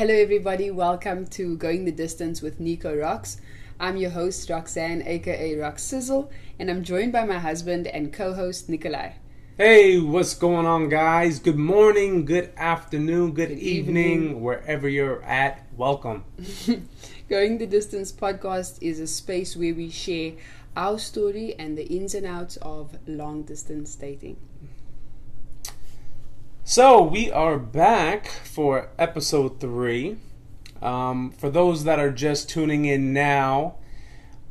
Hello, everybody. Welcome to Going the Distance with Nico Rocks. I'm your host, Roxanne, aka Rock Sizzle, and I'm joined by my husband and co host, Nikolai. Hey, what's going on, guys? Good morning, good afternoon, good, Good evening, evening. wherever you're at. Welcome. Going the Distance podcast is a space where we share our story and the ins and outs of long distance dating. So, we are back for episode three. Um, for those that are just tuning in now,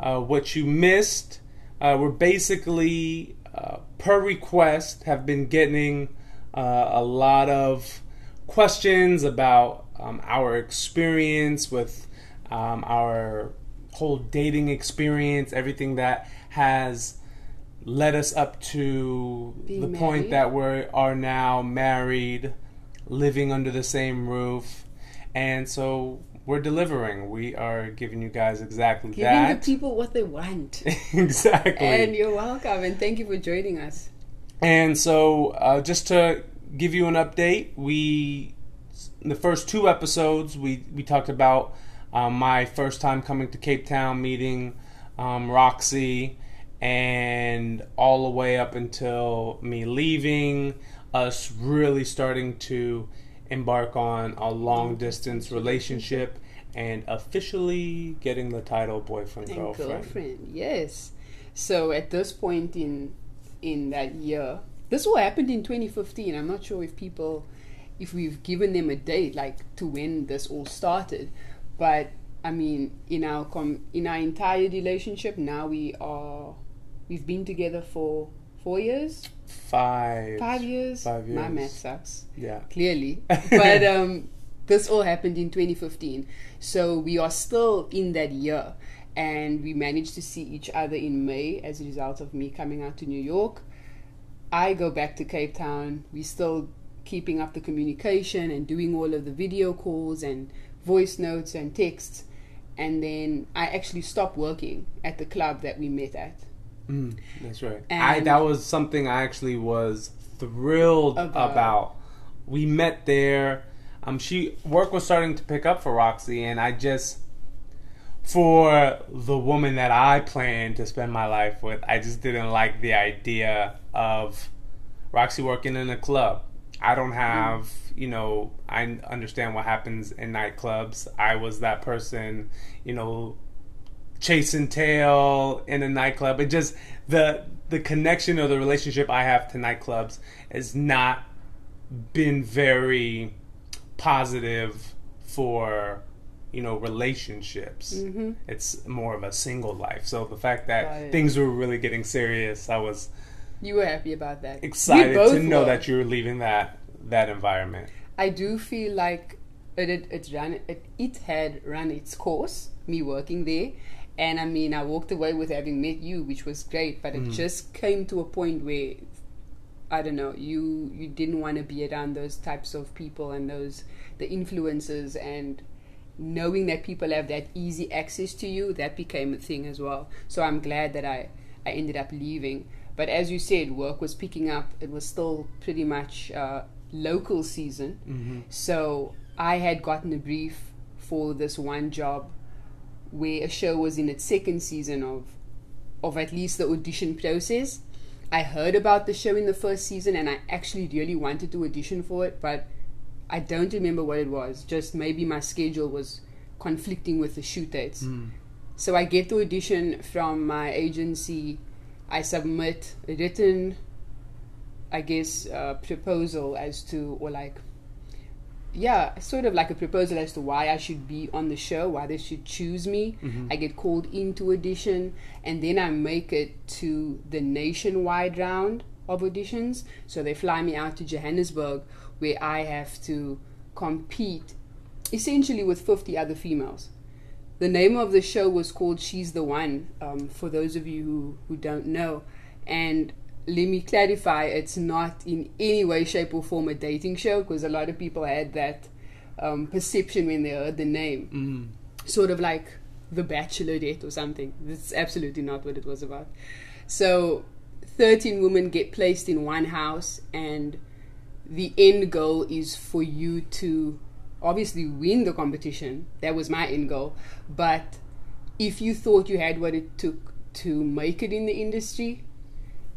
uh, what you missed, uh, we're basically, uh, per request, have been getting uh, a lot of questions about um, our experience with um, our whole dating experience, everything that has led us up to Being the point that we are now married, living under the same roof, and so we're delivering. We are giving you guys exactly Giving that. the people what they want. exactly. and you're welcome, and thank you for joining us. And so, uh, just to give you an update, we in the first two episodes we we talked about um, my first time coming to Cape Town, meeting um, Roxy, and all the way up until me leaving, us really starting to embark on a long distance relationship. And officially getting the title boyfriend and girlfriend. girlfriend. Yes. So at this point in in that year, this all happened in 2015. I'm not sure if people, if we've given them a date like to when this all started, but I mean, in our com- in our entire relationship now we are, we've been together for four years, Five. five years. Five years. My math sucks Yeah. clearly. but um, this all happened in 2015. So we are still in that year. And we managed to see each other in May as a result of me coming out to New York. I go back to Cape Town. We still keeping up the communication and doing all of the video calls and voice notes and texts. And then I actually stopped working at the club that we met at. Mm, that's right. And- I that was something I actually was thrilled About. about. We met there. Um, she work was starting to pick up for Roxy, and I just for the woman that I planned to spend my life with, I just didn't like the idea of Roxy working in a club. I don't have, you know, I understand what happens in nightclubs. I was that person, you know, chasing tail in a nightclub. It just the the connection or the relationship I have to nightclubs has not been very positive for you know relationships. Mhm. It's more of a single life. So the fact that things were really getting serious, I was You were happy about that. Excited to know were. that you were leaving that that environment. I do feel like it it, it ran it, it had run its course. Me working there, and I mean I walked away with having met you, which was great. But it Mm. just came to a point where I don't know you you didn't want to be around those types of people and those the influences and knowing that people have that easy access to you that became a thing as well. So I'm glad that I I ended up leaving. But as you said, work was picking up. It was still pretty much uh, local season. Mm-hmm. So I had gotten a brief for this one job where a show was in its second season of of at least the audition process. I heard about the show in the first season and I actually really wanted to audition for it, but I don't remember what it was. Just maybe my schedule was conflicting with the shoot dates. Mm. So I get the audition from my agency. I submit a written, I guess, uh, proposal as to, or like, yeah, sort of like a proposal as to why I should be on the show, why they should choose me. Mhm. I get called into audition, and then I make it to the nationwide round of auditions. So they fly me out to Johannesburg, where I have to compete essentially with 50 other females. The name of the show was called She's the One, um, for those of you who, who don't know. And let me clarify, it's not in any way, shape, or form a dating show because a lot of people had that um, perception when they heard the name. Mm. Sort of like The Bachelorette or something. That's absolutely not what it was about. So, 13 women get placed in one house, and the end goal is for you to obviously win the competition. That was my end goal. But if you thought you had what it took to make it in the industry,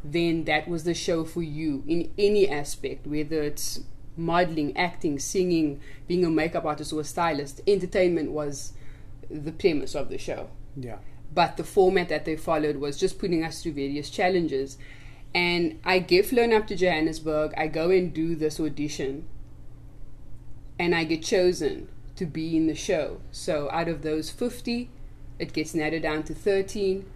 then that was the show for you in any aspect, whether it's modeling, acting, singing, being a makeup artist or a stylist. Entertainment was the premise of the show. Yeah. But the format that they followed was just putting us through various challenges. And I get flown up to Johannesburg. I go and do this audition. And I get chosen to be in the show. So out of those 50, it gets narrowed down to 13.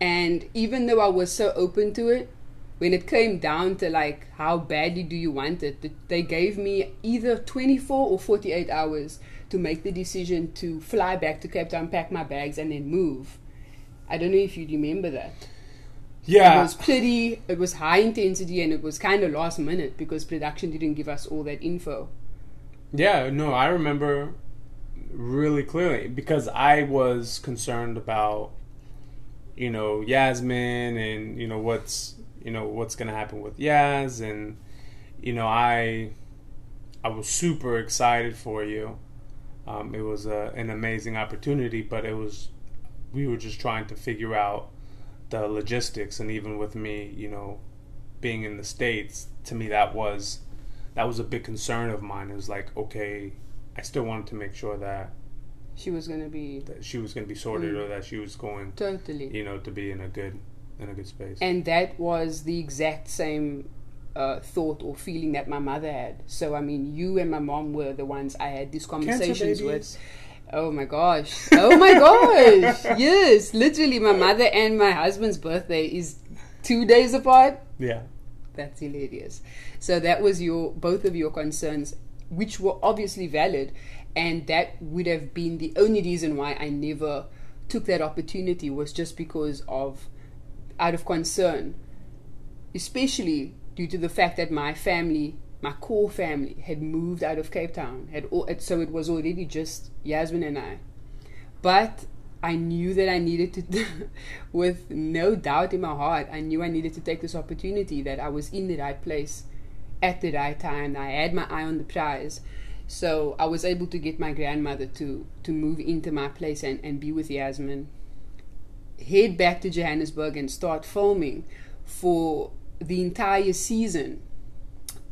And even though I was so open to it, when it came down to like how badly do you want it, they gave me either 24 or 48 hours to make the decision to fly back to Cape Town, pack my bags, and then move. I don't know if you remember that. Yeah. It was pretty, it was high intensity and it was kind of last minute because production didn't give us all that info. Yeah, no, I remember really clearly because I was concerned about, you know, Yasmin and, you know, what's, you know, what's to happen with Yaz. And, you know, I, I was super excited for you. Um, it was a, an amazing opportunity, but it was, we were just trying to figure out the logistics. And even with me you know being in the states to me that was that was a big concern of mine. It was like okay i still wanted to make sure that she was going to be that she was going to be sorted mm. or that she was going totally you know to be in a good in a good space and that was the exact same uh, thought or feeling that my mother had so i mean you and my mom were the ones i had these conversations with Oh my gosh. Oh my gosh. yes. Literally, my mother and my husband's birthday is two days apart. Yeah. That's hilarious. So that was your both of your concerns, which were obviously valid, and that would have been the only reason why I never took that opportunity was just because of out of concern, especially due to the fact that my family my core family had moved out of Cape Town. Had all, so it was already just Yasmin and I. But I knew that I needed to, with no doubt in my heart, I knew I needed to take this opportunity. That I was in the right place, at the right time. I had my eye on the prize. So I was able to get my grandmother to to move into my place and, and be with Yasmin. Head back to Johannesburg and start filming for the entire season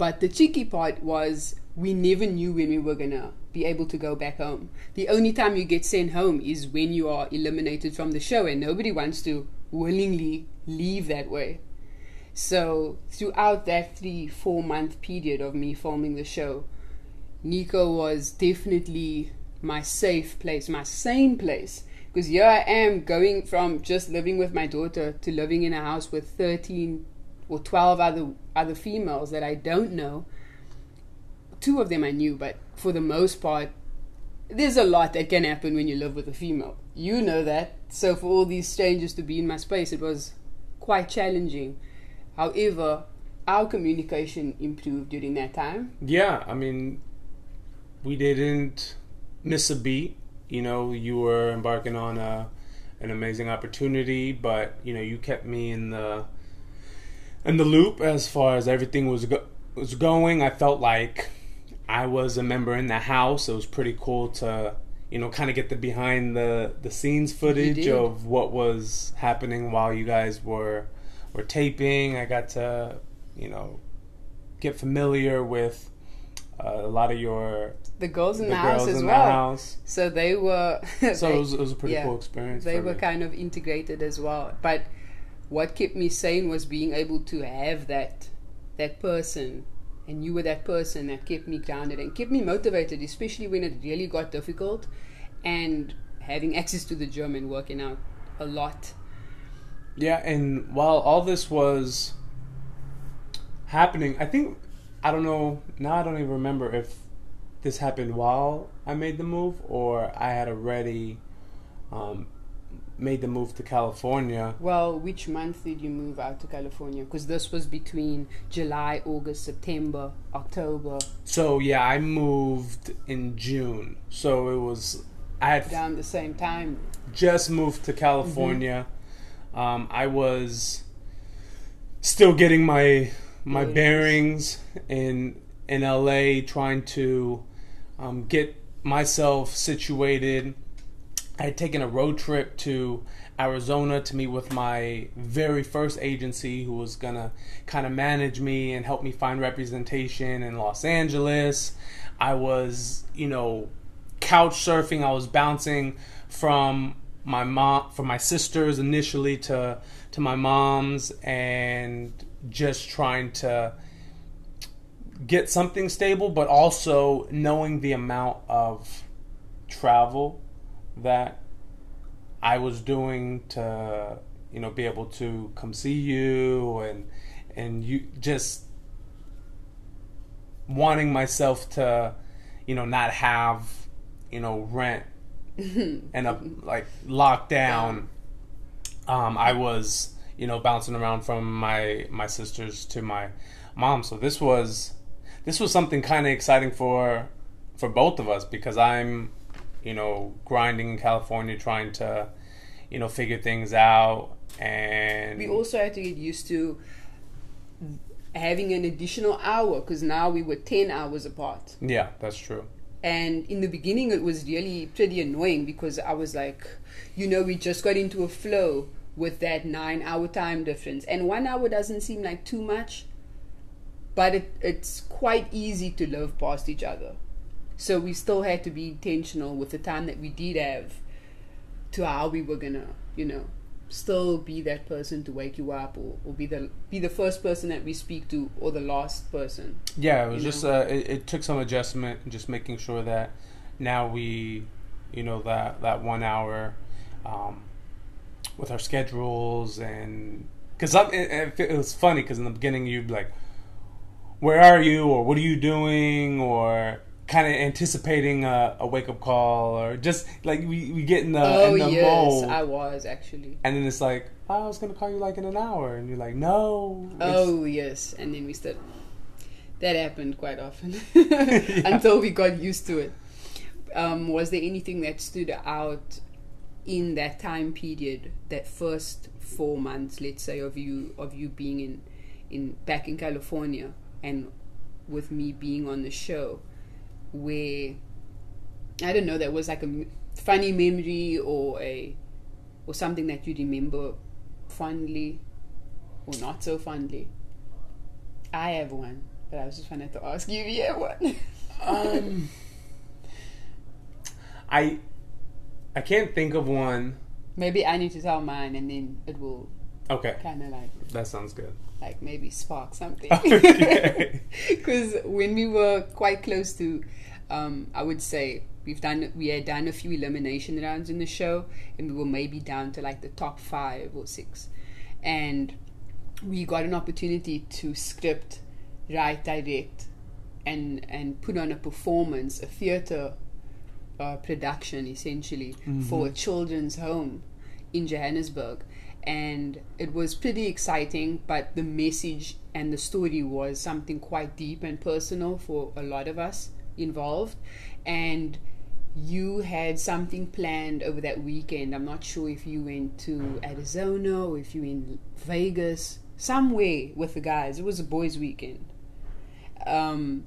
but the cheeky part was we never knew when we were going to be able to go back home. The only time you get sent home is when you are eliminated from the show, and nobody wants to willingly leave that way. So, throughout that three, four month period of me filming the show, Nico was definitely my safe place, my sane place. Because here I am going from just living with my daughter to living in a house with 13 or 12 other other females that I don't know. Two of them I knew, but for the most part, there's a lot that can happen when you live with a female. You know that. So for all these strangers to be in my space, it was quite challenging. However, our communication improved during that time. Yeah, I mean, we didn't miss a beat. You know, you were embarking on a an amazing opportunity, but you know, you kept me in the in the loop as far as everything was go- was going. I felt like I was a member in the house. It was pretty cool to you know kind of get the behind the the scenes footage of what was happening while you guys were were taping. I got to you know get familiar with uh, a lot of your the girls in the, the house as well. House. So they were. so they, it, was, it, was, a pretty yeah, cool experience. They were me. kind of integrated as well, but what kept me sane was being able to have that that person and you were that person that kept me grounded and kept me motivated especially when it really got difficult and having access to the gym and working out a lot yeah and while all this was happening i think i don't know now i don't even remember if this happened while i made the move or i had already um, made the move to California. Well, which month did you move out to California? Because this was between July, August, September, October. So yeah, I moved in June. So it was I had down the same time. Just moved to California. Mm-hmm. Um, I was still getting my my bearings in in LA, trying to um, get myself situated. I had taken a road trip to Arizona to meet with my very first agency who was gonna kind of manage me and help me find representation in Los Angeles. I was, you know, couch surfing. I was bouncing from my mom, from my sisters initially to to my mom's, and just trying to get something stable, but also knowing the amount of travel that I was doing to you know be able to come see you and and you just wanting myself to you know not have you know rent and like locked down um I was you know bouncing around from my my sisters to my mom. So this was this was something kind of exciting for for both of us because I'm you know grinding in California trying to you know figure things out and we also had to get used to having an additional hour because now we were 10 hours apart. Yeah that's true and in the beginning it was really pretty annoying because i was like you know we just got into a flow with that nine hour time difference. And one hour doesn't seem like too much but it, it's quite easy to live past each other. So we still had to be intentional with the time that we did have to how we were gonna you know still be that person to wake you up or, or be the be the first person that we speak to or the last person. Yeah it was just uh, it, it took some adjustment just making sure that now we you know that that one hour um, with our schedules and because it, it, it was funny because in the beginning you'd be like where are you? or what are you doing? or kind of anticipating a, a wake up call or just like we, we get in the, oh in the yes mold i was actually. And then it's like oh, I was gonna call you like in an hour. And you're like no. Oh yes. And then we started that happened quite often until we got used to it. Um, was there anything that stood out in that time period that first four months let's say of you of you being in in back in california and with me being on the show where i don't know that was like a funny memory or a or something that you remember fondly or not so fondly i have one but i was just wanted to ask you if you have one um, I I can't think of one. maybe i need to tell mine and then it will Okay, kind of like that sounds good. like maybe spark something. Because when we were quite close to, um, I would say we've done we had done a few elimination rounds in the show, and we were maybe down to like the top five or six, and we got an opportunity to script, write, direct, and and put on a performance, a theater uh, production essentially for a children's home in Johannesburg. And it was pretty exciting, but the message and the story was something quite deep and personal for a lot of us involved. And you had something planned over that weekend. I'm not sure if you went to Arizona or if you in Vegas, somewhere with the guys. It was a boys' weekend. Um,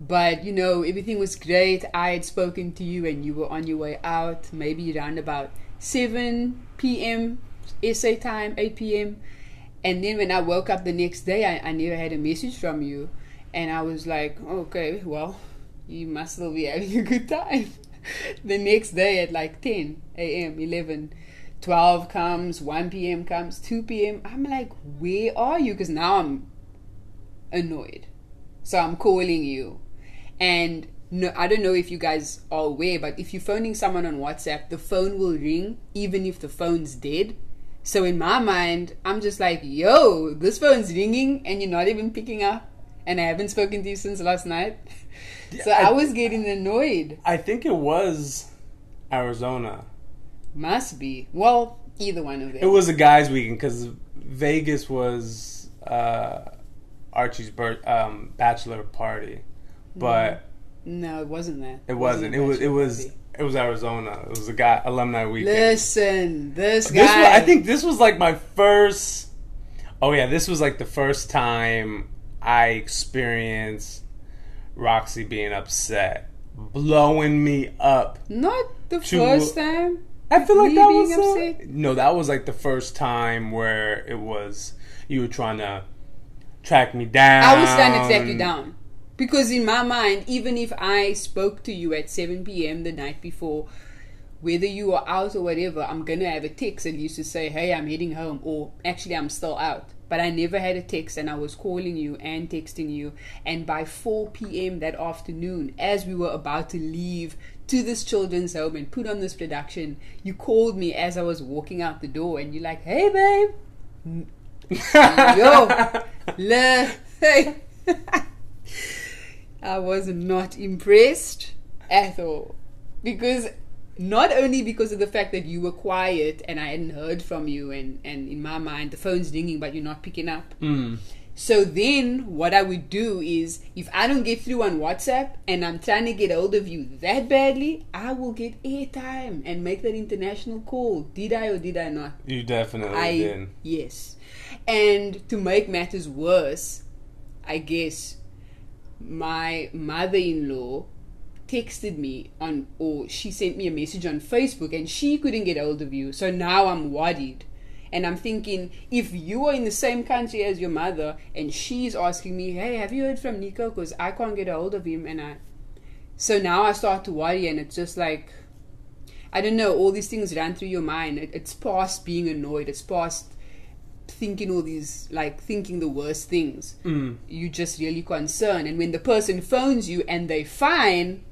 but you know, everything was great. I had spoken to you, and you were on your way out, maybe around about 7 p.m. SA time, 8 p.m. And then when I woke up the next day, I, I never had a message from you. And I was like, okay, well, you must still be having a good time. the next day at like 10 a.m., 11, 12 comes, 1 p.m. comes, 2 p.m. I'm like, where are you? Because now I'm annoyed. So I'm calling you. And no, I don't know if you guys are aware, but if you're phoning someone on WhatsApp, the phone will ring even if the phone's dead. So in my mind, I'm just like, yo, this phone's ringing and you're not even picking up. And I haven't spoken to you since last night. so I- I was getting annoyed. I think it was Arizona. Must be. Well, either one of them. It was a guys' weekend because Vegas was uh, Archie's birth, um, bachelor party, but no, it wasn't that. it wasn't. It was. It was. It was Arizona. It was a guy alumni weekend. Listen, this guy. This was, I think this was like my first. Oh yeah, this was like the first time I experienced Roxy being upset blowing me up. Not the To- first time. I feel like that was upset? no, that was like the first time where it was you were trying to track me down. I was trying to track you down. Because in my mind, even if I spoke to you at 7 p.m. the night before, whether you are out or whatever, I'm going to have a text at least to say, hey, I'm heading home, or actually, I'm still out. But I never had a text, and I was calling you and texting you. And by 4 p.m. that afternoon, as we were about to leave to this children's home and put on this production, you called me as I was walking out the door, and you're like, hey, babe. Mm. Yo, le, hey. I was not impressed at all. Because not only because of the fact that you were quiet and I hadn't heard from you and, and in my mind the phone's ringing but you're not picking up. Mm. So then what I would do is if I don't get through on WhatsApp and I'm trying to get hold of you that badly, I will get airtime and make that international call. Did I or did I not? You definitely I did. yes, and to make matters worse, I guess my mother-in-law texted me on, or she sent me a message on Facebook, and she couldn't get hold of you. So now I'm worried, and I'm thinking if you are in the same country as your mother, and she's asking me, "Hey, have you heard from Nico? Because I can't get a hold of him," and I, so now I start to worry, and it's just like. I don't know, all these things run through your mind. It, it's past being annoyed. It's past thinking all these, like, thinking the worst things. Mm. You just really concerned. And when the person phones you and they fine,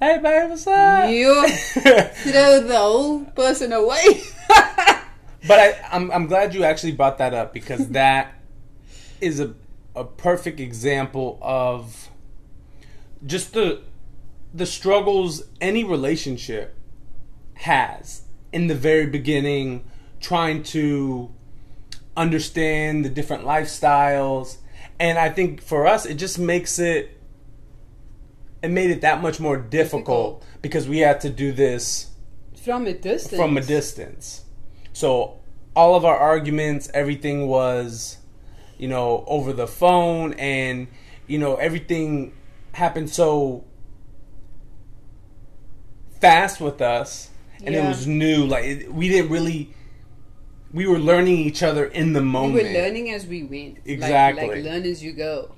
Hey, babe, what's up? you throw the whole person away. But I, I'm I'm glad you actually brought that up because that is a a perfect example of just the the struggles any relationship has in the very beginning trying to understand the different lifestyles and I think for us it just makes it it made it that much more difficult, Difficult. because we had to do this From a distance. from a distance. So all of our arguments, everything was, you know, over the phone, and you know everything happened so fast with us, and it was new. Like it, we didn't really, we were learning each other in the moment. We were learning as we went. Exactly. Like, learn as you go.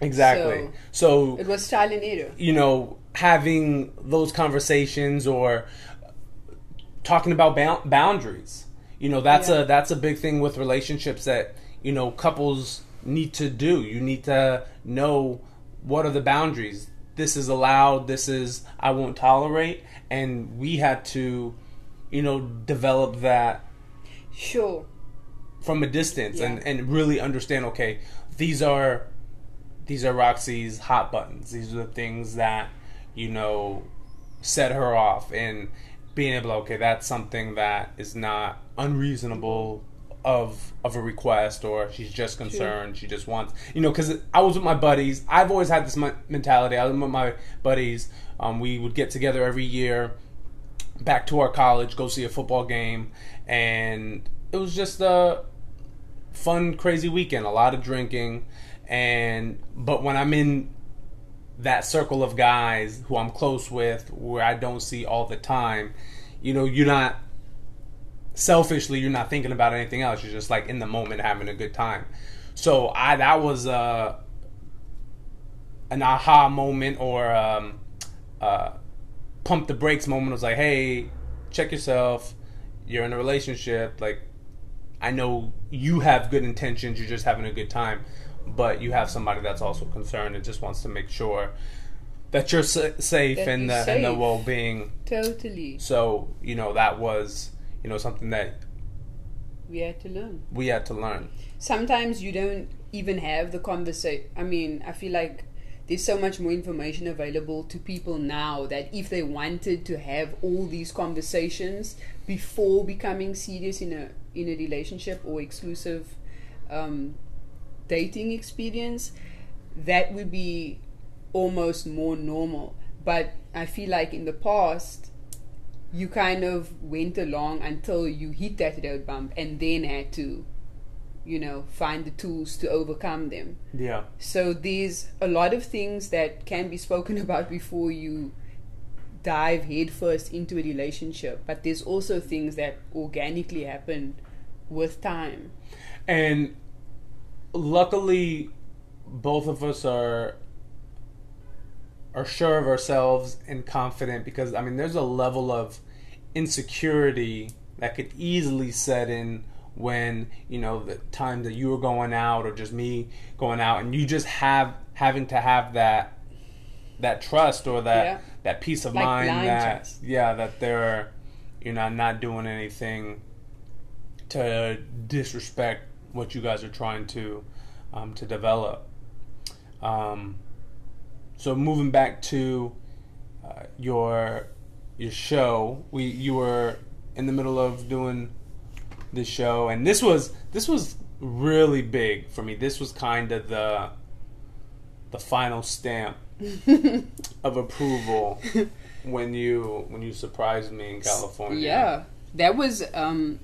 exactly. so It was error. you know, having those conversations or talking about bound- boundaries. You know, that's Yeah. a that's a big thing with relationships that you know couples need to do. You need to know what are the boundaries. This is allowed. This is I won't tolerate. And we had to, you know, develop that Sure. from a distance and, Yeah. and really understand okay these are these are roxy's hot buttons. These are the things that you know set her off. And being able to okay that's something that is not unreasonable of of a request or she's just concerned. She just wants you know because i was with my buddies. I've always had this mentality. I was with my buddies. Um, we would get together every year back to our college, go see a football game, and it was just a fun, crazy weekend. A lot of drinking, and but when I'm in that circle of guys who I'm close with, where I don't see all the time, you know, you're not selfishly, you're not thinking about anything else. You're just like in the moment, having a good time. So I that was uh, an aha moment or um, uh, pump the brakes moment was like, hey, check yourself. You're in a relationship. Like, I know you have good intentions. You're just having a good time, but you have somebody that's also concerned and just wants to make sure that you're sa- safe That and the and the well being. Totally. So you know that was you know something that We had to learn. we had to learn. sometimes you don't even have the conversation. I mean, I feel like there's so much more information available to people now that if they wanted to have all these conversations before becoming serious in a in a relationship or exclusive um, dating experience, that would be almost more normal. But I feel like in the past, you kind of went along until you hit that road bump and then had to you know, find the tools to overcome them. Yeah. So there's a lot of things that can be spoken about before you dive headfirst into a relationship, but there's also things that organically happen with time. And luckily, both of us are are sure of ourselves and confident because I mean, there's a level of insecurity that could easily set in when you know the time that you were going out or just me going out and you just have having to have that that trust or that Yeah. that peace of Like mind that trust. yeah that they're you know not doing anything to disrespect what you guys are trying to um, to develop um, so moving back to uh, your your show we you were in the middle of doing this show and this was this was really big for me this was kind of the the final stamp of approval when you when you surprised me in California. Yeah, that was. Um,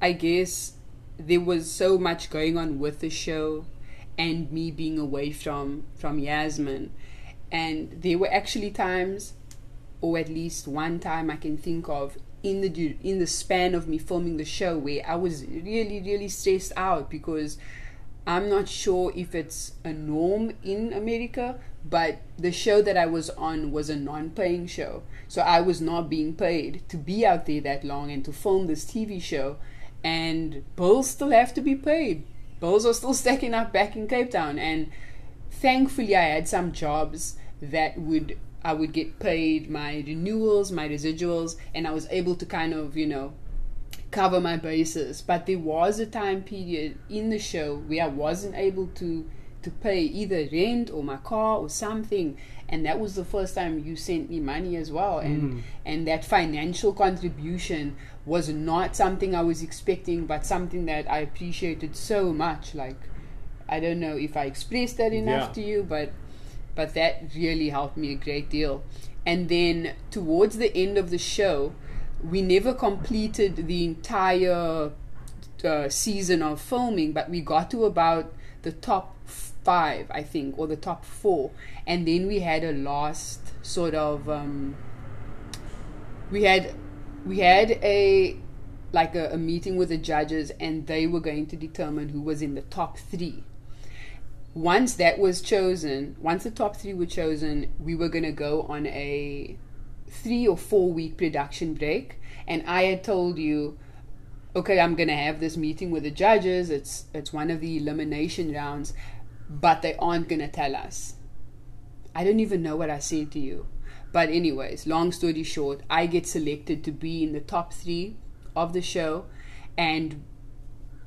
I guess there was so much going on with the show, and me being away from from Yasmin, and there were actually times, or at least one time I can think of in the in the span of me filming the show where I was really really stressed out because I'm not sure if it's a norm in America, but the show that I was on was a non paying show. So I was not being paid to be out there that long and to film this TV show. And bills still have to be paid. Bills are still stacking up back in Cape Town. And thankfully, I had some jobs that would. I would get paid my renewals, my residuals, and I was able to kind of, you know, cover my bases. But there was a time period in the show where I wasn't able to to pay either rent or my car or something. And that was the first time you sent me money as well. And mm. and that financial contribution was not something I was expecting, but something that I appreciated so much. Like I don't know if I expressed that enough Yeah. to you, but but that really helped me a great deal. And then towards the end of the show, we never completed the entire uh, season of filming, but we got to about the top five, I think, or the top four, and then we had a last sort of um, we had we had a like a, a meeting with the judges, and they were going to determine who was in the top three once that was chosen, once the top three were chosen, we were going to go on a three or four week production break. And I had told you, okay, I'm going to have this meeting with the judges. It's it's one of the elimination rounds, but they aren't going to tell us. I don't even know what I said to you. But anyways, long story short, I get selected to be in the top 3 of the show and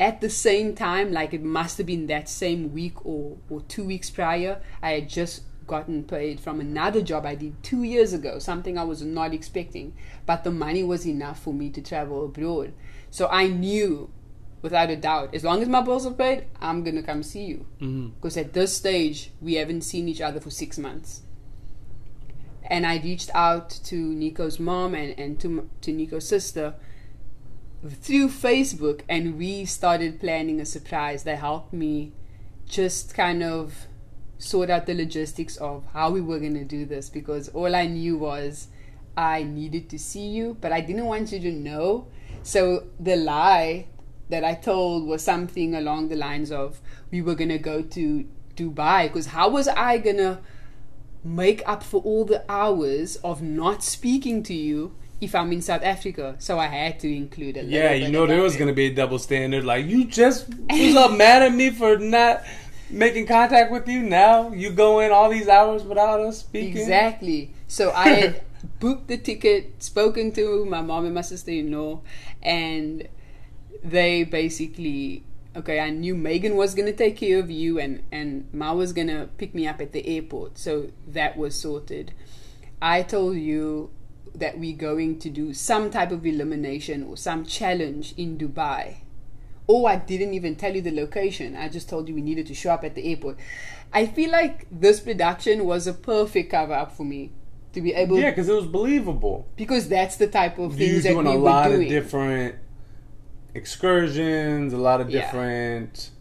at the same time, like it must have been that same week or, or two weeks prior, I had just gotten paid from another job I did two years ago, something I was not expecting. But the money was enough for me to travel abroad. So I knew, without a doubt, as long as my bills are paid, I'm going to come see you. Mm-hmm. Because at this stage, we haven't seen each other for six months. And I reached out to Nico's mom and, and to, to Nico's sister through Facebook and we started planning a surprise that helped me just kind of sort out the logistics of how we were going to do this because all I knew was I needed to see you, but I didn't want you to know. So the lie that I told was something along the lines of we were going to go to Dubai because how was I going to make up for all the hours of not speaking to you if I'm in South Africa. So I had to include a little Yeah, you know there was it. gonna be a double standard. Like you just was up mad at me for not making contact with you. Now you go in all these hours without us speaking. Exactly. So I had booked the ticket, spoken to my mom and my sister-in-law, and they basically okay. I knew Megan was gonna take care of you, and and Ma was gonna pick me up at the airport. So that was sorted. I told you that we're going to do some type of elimination or some challenge in Dubai. Oh, I didn't even tell you the location. I just told you we needed to show up at the airport. I feel like this production was a perfect cover up for me to be able Yeah, because it was believable. because that's the type of things that doing we a lot of different excursions, a lot of Yeah. different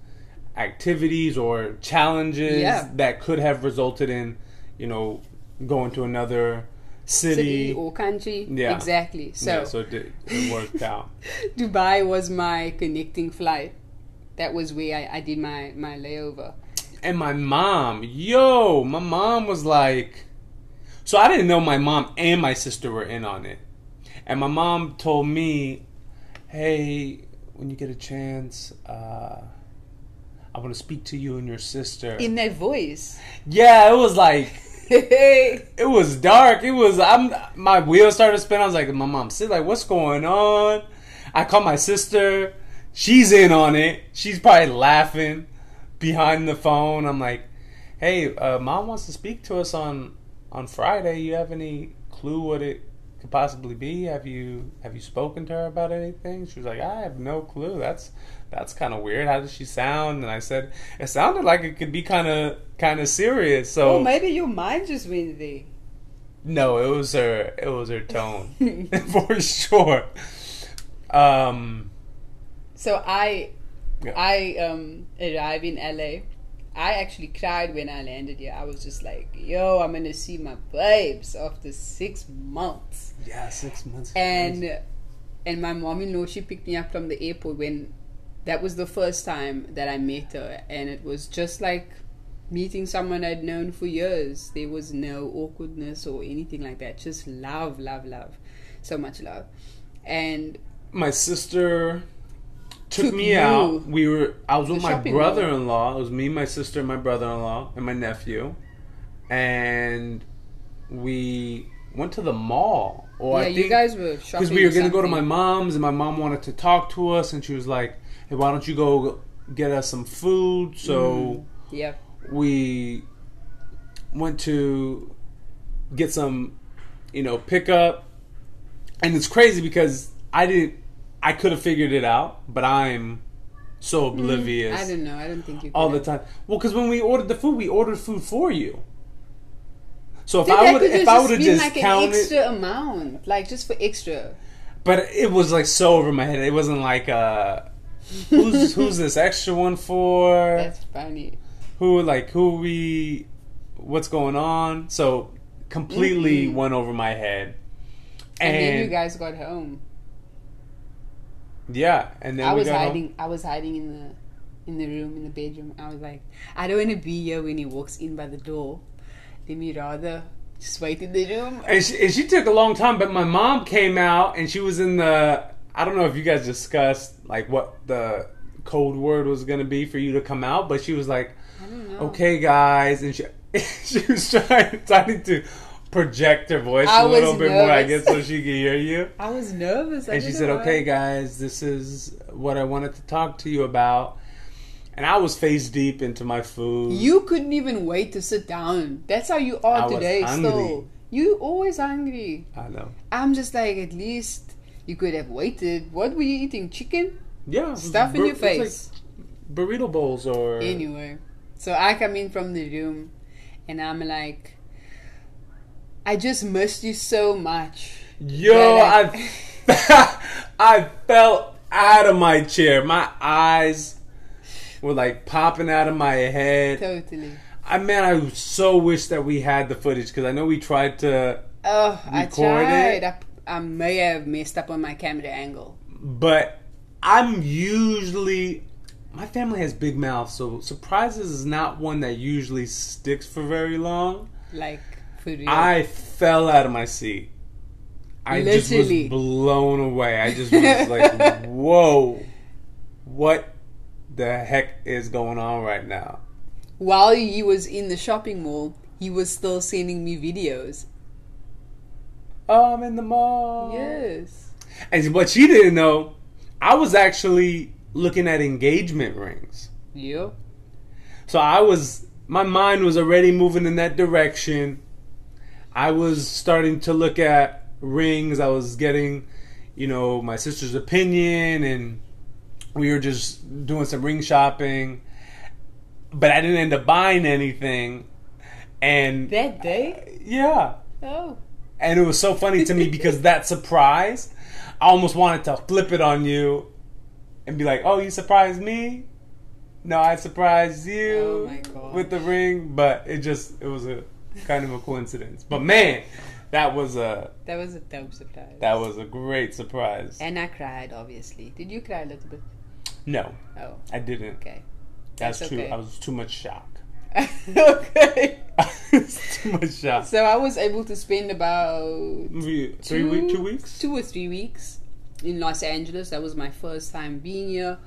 activities or challenges Yeah. that could have resulted in, you know, going to another city. City or country. Yeah. Exactly. So, yeah, so it, did, it worked out. Dubai was my connecting flight. That was where I, I did my, my layover. And my mom, yo, my mom was like, so I didn't know my mom and my sister were in on it. And my mom told me, hey, when you get a chance, uh, I want to speak to you and your sister. In that voice. yeah, it was like. it was dark. It was, I'm, my wheels started spinning. I was like, my mom, sit, like, what's going on? I called my sister. She's in on it. She's probably laughing behind the phone. I'm like, hey, uh, mom wants to speak to us on on Friday. You have any clue what it could possibly be? Have you have you spoken to her about anything? She was like, I have no clue. That's that's kind of weird. How does she sound? And I said, it sounded like it could be kind of kind of serious. So Oh, maybe your mind just went there. no, it was her. It was her tone for sure. Um, So I Yeah. I um arrived in LA. I actually cried when I landed here. I was just like, yo, I'm gonna see my babes after six months. yeah, six months. And and my mom in law she picked me up from the airport when that was the first time that I met her and it was just like meeting someone I'd known for years. There was no awkwardness or anything like that. Just love, love, love. So much love. And my sister took, Took me you. out. We were. I was with my brother-in-law. It was me, my sister, my brother-in-law, and my nephew, and we went to the mall. Or yeah, I you guys were shopping. because we were gonna go to my mom's, and my mom wanted to talk to us, and she was like, "Hey, why don't you go get us some food?" So mm, Yeah. we went to get some, you know, pickup. And it's crazy because I didn't, I could have figured it out, but I'm so oblivious Mm, I don't know. I don't think you. all could the time. Well, because when we ordered the food, we ordered food for you. So if Dude, I would, if I just would have just like an counted, extra amount, like just for extra. but it was like so over my head. It wasn't like, uh, who's who's this extra one for? That's funny. who like who we what's going on so completely Mhm. went over my head And, and, then you guys got home. Yeah and then I we was got home. hiding. I was hiding in the in the room in the bedroom. I was like, I don't want to be here when he walks in by the door. Let me rather just wait in the room. and she, and she took a long time but my mom came out and she was in the i don't know if you guys discussed like what the code word was going to be for you to come out but she was like I don't know. okay guys and she she was trying trying to project her voice I a little bit more i guess so she could hear you I was nervous. I and she said, "Okay, guys, this is what I wanted to talk to you about." And I was face deep into my food. You couldn't even wait to sit down. That's how you are I today. Still, you always hungry. I know. I'm just like, at least you could have waited. What were you eating? Chicken? Yeah, Stuff in bur- your it was like face. burrito bowls or Anyway, so I come in from the room, and I'm like, I just missed you so much. Yo, Yeah, uh, I I fell out of my chair. My eyes were like popping out of my head. Totally. I man, I so wish that we had the footage because I know we tried to, Oh, I tried. I, I may have messed up on my camera angle. but I'm usually my family has big mouths, so surprises is not one that usually sticks for very long. Like, for real. I fell out of my seat. I just Literally. was blown away. I just was like, "Whoa, what the heck is going on right now?" While he was in the shopping mall, he was still sending me videos. Oh, I'm in the mall. Yes. And what she didn't know, I was actually looking at engagement rings. Yeah. So I was, my mind was already moving in that direction. I was starting to look at rings. I was getting, you know, my sister's opinion, and we were just doing some ring shopping. But I didn't end up buying anything. And That day? yeah, Oh. and it was so funny to me because that surprise, I almost wanted to flip it on you and be like, "Oh, you surprised me." No, I surprised you Oh with the ring, but it just it was a kind of a coincidence. But man, that was a That was a dope surprise. that was a great surprise. and I cried, obviously. Did you cry a little bit? No, Oh, I didn't. okay. That's, That's true. okay. I was too much shock. okay. Too much shock. So I was able to spend about Three two, week, two weeks. two or three weeks in Los Angeles. That was my first time being here,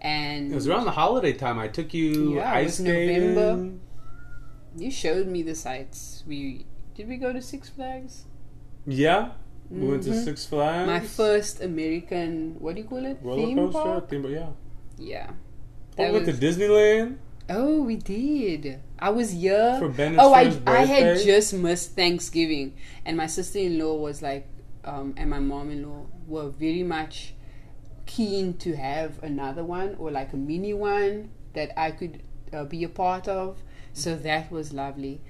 and It was around the holiday time. I took you Yeah, it ice was skating. November. You showed me the sights. We did we go to Six Flags? Yeah, we went to Mhm. Six Flags. My first American, what do you call it? roller Theme coaster. park. Theme, park. yeah. Yeah. Oh, we went to Disneyland Oh, we did. I was here. for Bennett's Oh, I, first I had just missed Thanksgiving, and my sister in law was like, um, and my mom in law were very much keen to have another one or like a mini one that I could uh, be a part of. So that was lovely.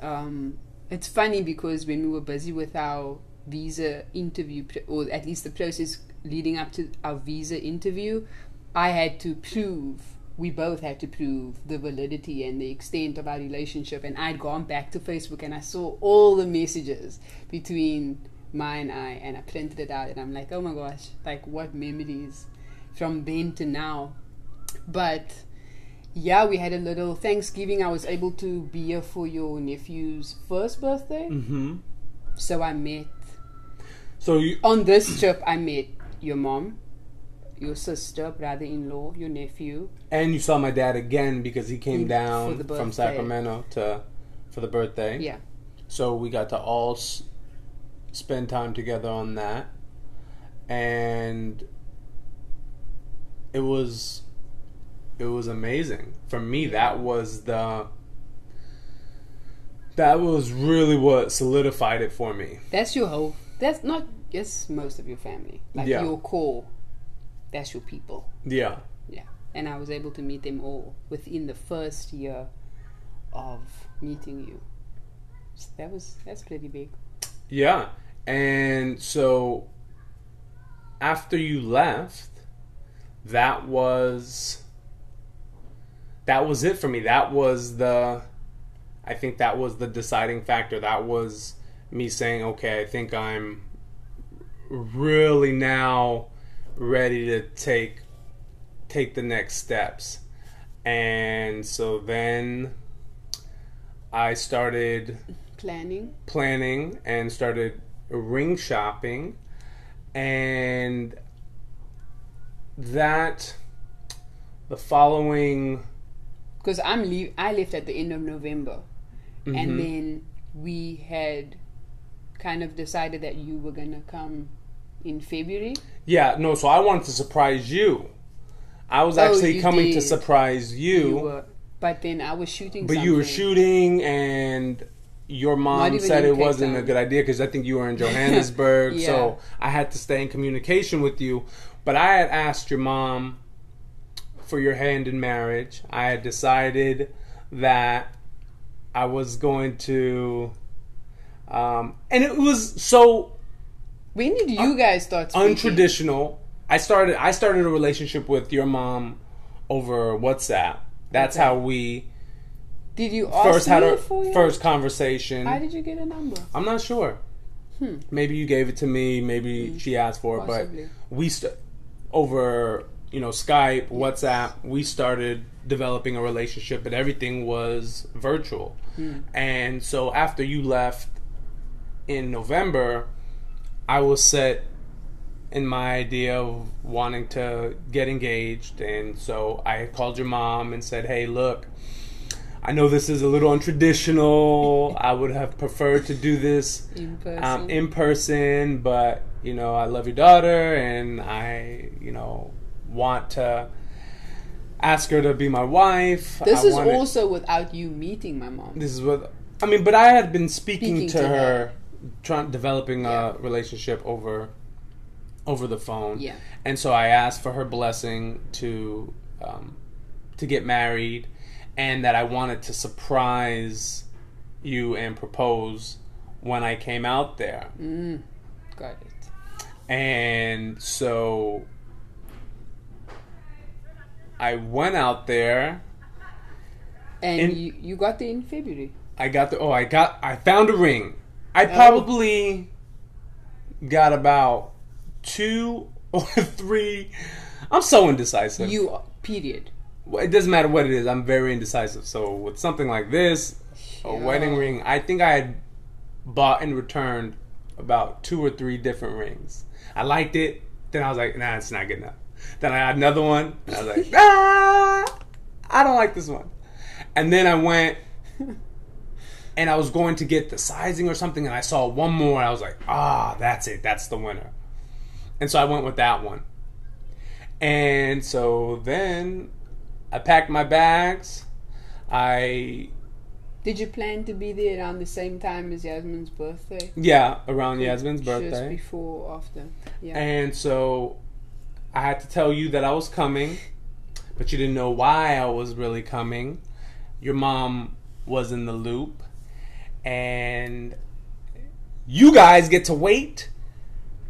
Um, it's funny because when we were busy with our visa interview, or at least the process leading up to our visa interview, I had to prove, we both had to prove the validity and the extent of our relationship. And I'd gone back to Facebook and I saw all the messages between my and I, and I printed it out. And I'm like, oh my gosh, like what memories from then to now. But yeah, we had a little Thanksgiving. I was able to be here for your nephew's first birthday. Mm-hmm. So I met, So you, on this trip, I met your mom, your sister, brother in law, your nephew. and you saw my dad again because he came Mm, down from. Sacramento to for the birthday. Yeah. So we got to all s- spend time together on that, and it was it was amazing for me. That was the that was really what solidified it for me. That's your whole, that's not, yes, most of your family. Like Yeah. your core, that's your people. Yeah, Yeah. And I was able to meet them all within the first year of meeting you. So that was, that's pretty big. yeah, and so after you left, that was that was it for me. That was the I think that was the deciding factor. That was me saying, okay, I think I'm really now ready to take take the next steps. And so then I started Planning. planning and started ring shopping and that the following Because I'm leave, I left at the end of November. Mhm. and then we had kind of decided that you were gonna come in February. yeah no so i wanted to surprise you i was Oh, actually you coming to surprise you, were, but then I was shooting. but you were shooting and your mom said it wasn't a good idea because i think you were in johannesburg Yeah. so i had to stay in communication with you but i had asked your mom for your hand in marriage i had decided that i was going to um, and it was so When did you guys start? Speaking? untraditional. I started I started a relationship with your mom over WhatsApp. That's Okay. how we Did you first had our first conversation. How did you get a number? I'm not sure. Hmm. Maybe you gave it to me. Maybe she asked for it. Possibly. But we st- over you know Skype, WhatsApp. We started developing a relationship, but everything was virtual. Hmm. And so after you left in November, I was set in my idea of wanting to get engaged. And so I called your mom and said, hey, look, I know this is a little untraditional. I would have preferred to do this In person. um, in person, but you know, I love your daughter, and I, you know, want to ask her to be my wife. this I is wanted- also without you meeting my mom. this is what I mean. But I had been speaking, Speaking to, to her, her. trying developing Yeah. a relationship over over the phone. Yeah. and so I asked for her blessing to um, to get married, and that I wanted to surprise you and propose when I came out there. Mm, got it. And so I went out there. And In- you, you got the in February. I got the oh I got I found a ring. I Oh. probably got about two or three. I'm so indecisive. You, period. It doesn't matter what it is. I'm very indecisive. So with something like this, a wedding ring, I think I had bought and returned about two or three different rings. I liked it. Then I was like, nah, it's not good enough. Then I had another one. And I was like, ah, I don't like this one. And then I went and I was going to get the sizing or something, and I saw one more. And I was like, ah, that's it. That's the winner. And so I went with that one. And so then I packed my bags. I Did you plan to be there around the same time as Yasmin's birthday? yeah around Yasmin's Just birthday, before or after? Yeah. and so I had to tell you that I was coming, but you didn't know why I was really coming. Your mom was in the loop, and you guys get to wait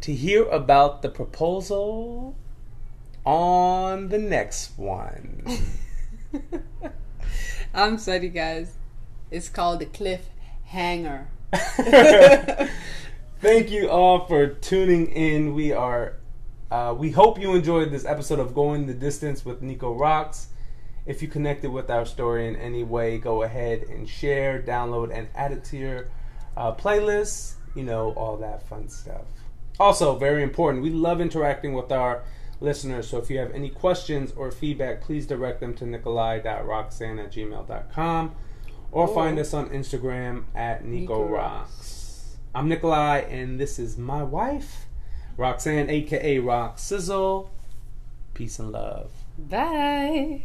to hear about the proposal on the next one. I'm sorry, guys. It's called the cliffhanger. Thank you all for tuning in. We are, uh, we hope you enjoyed this episode of Going the Distance with Nico Rocks. If you connected with our story in any way, go ahead and share, download, and add it to your uh, playlist. You know, all that fun stuff. Also, very important, we love interacting with our listeners. So if you have any questions or feedback, please direct them to nikolai.roxanne at gmail.com or find us on Instagram at Nico, Nico Rocks. I'm Nikolai, and this is my wife, Roxanne, aka Rock Sizzle. Peace and love. Bye.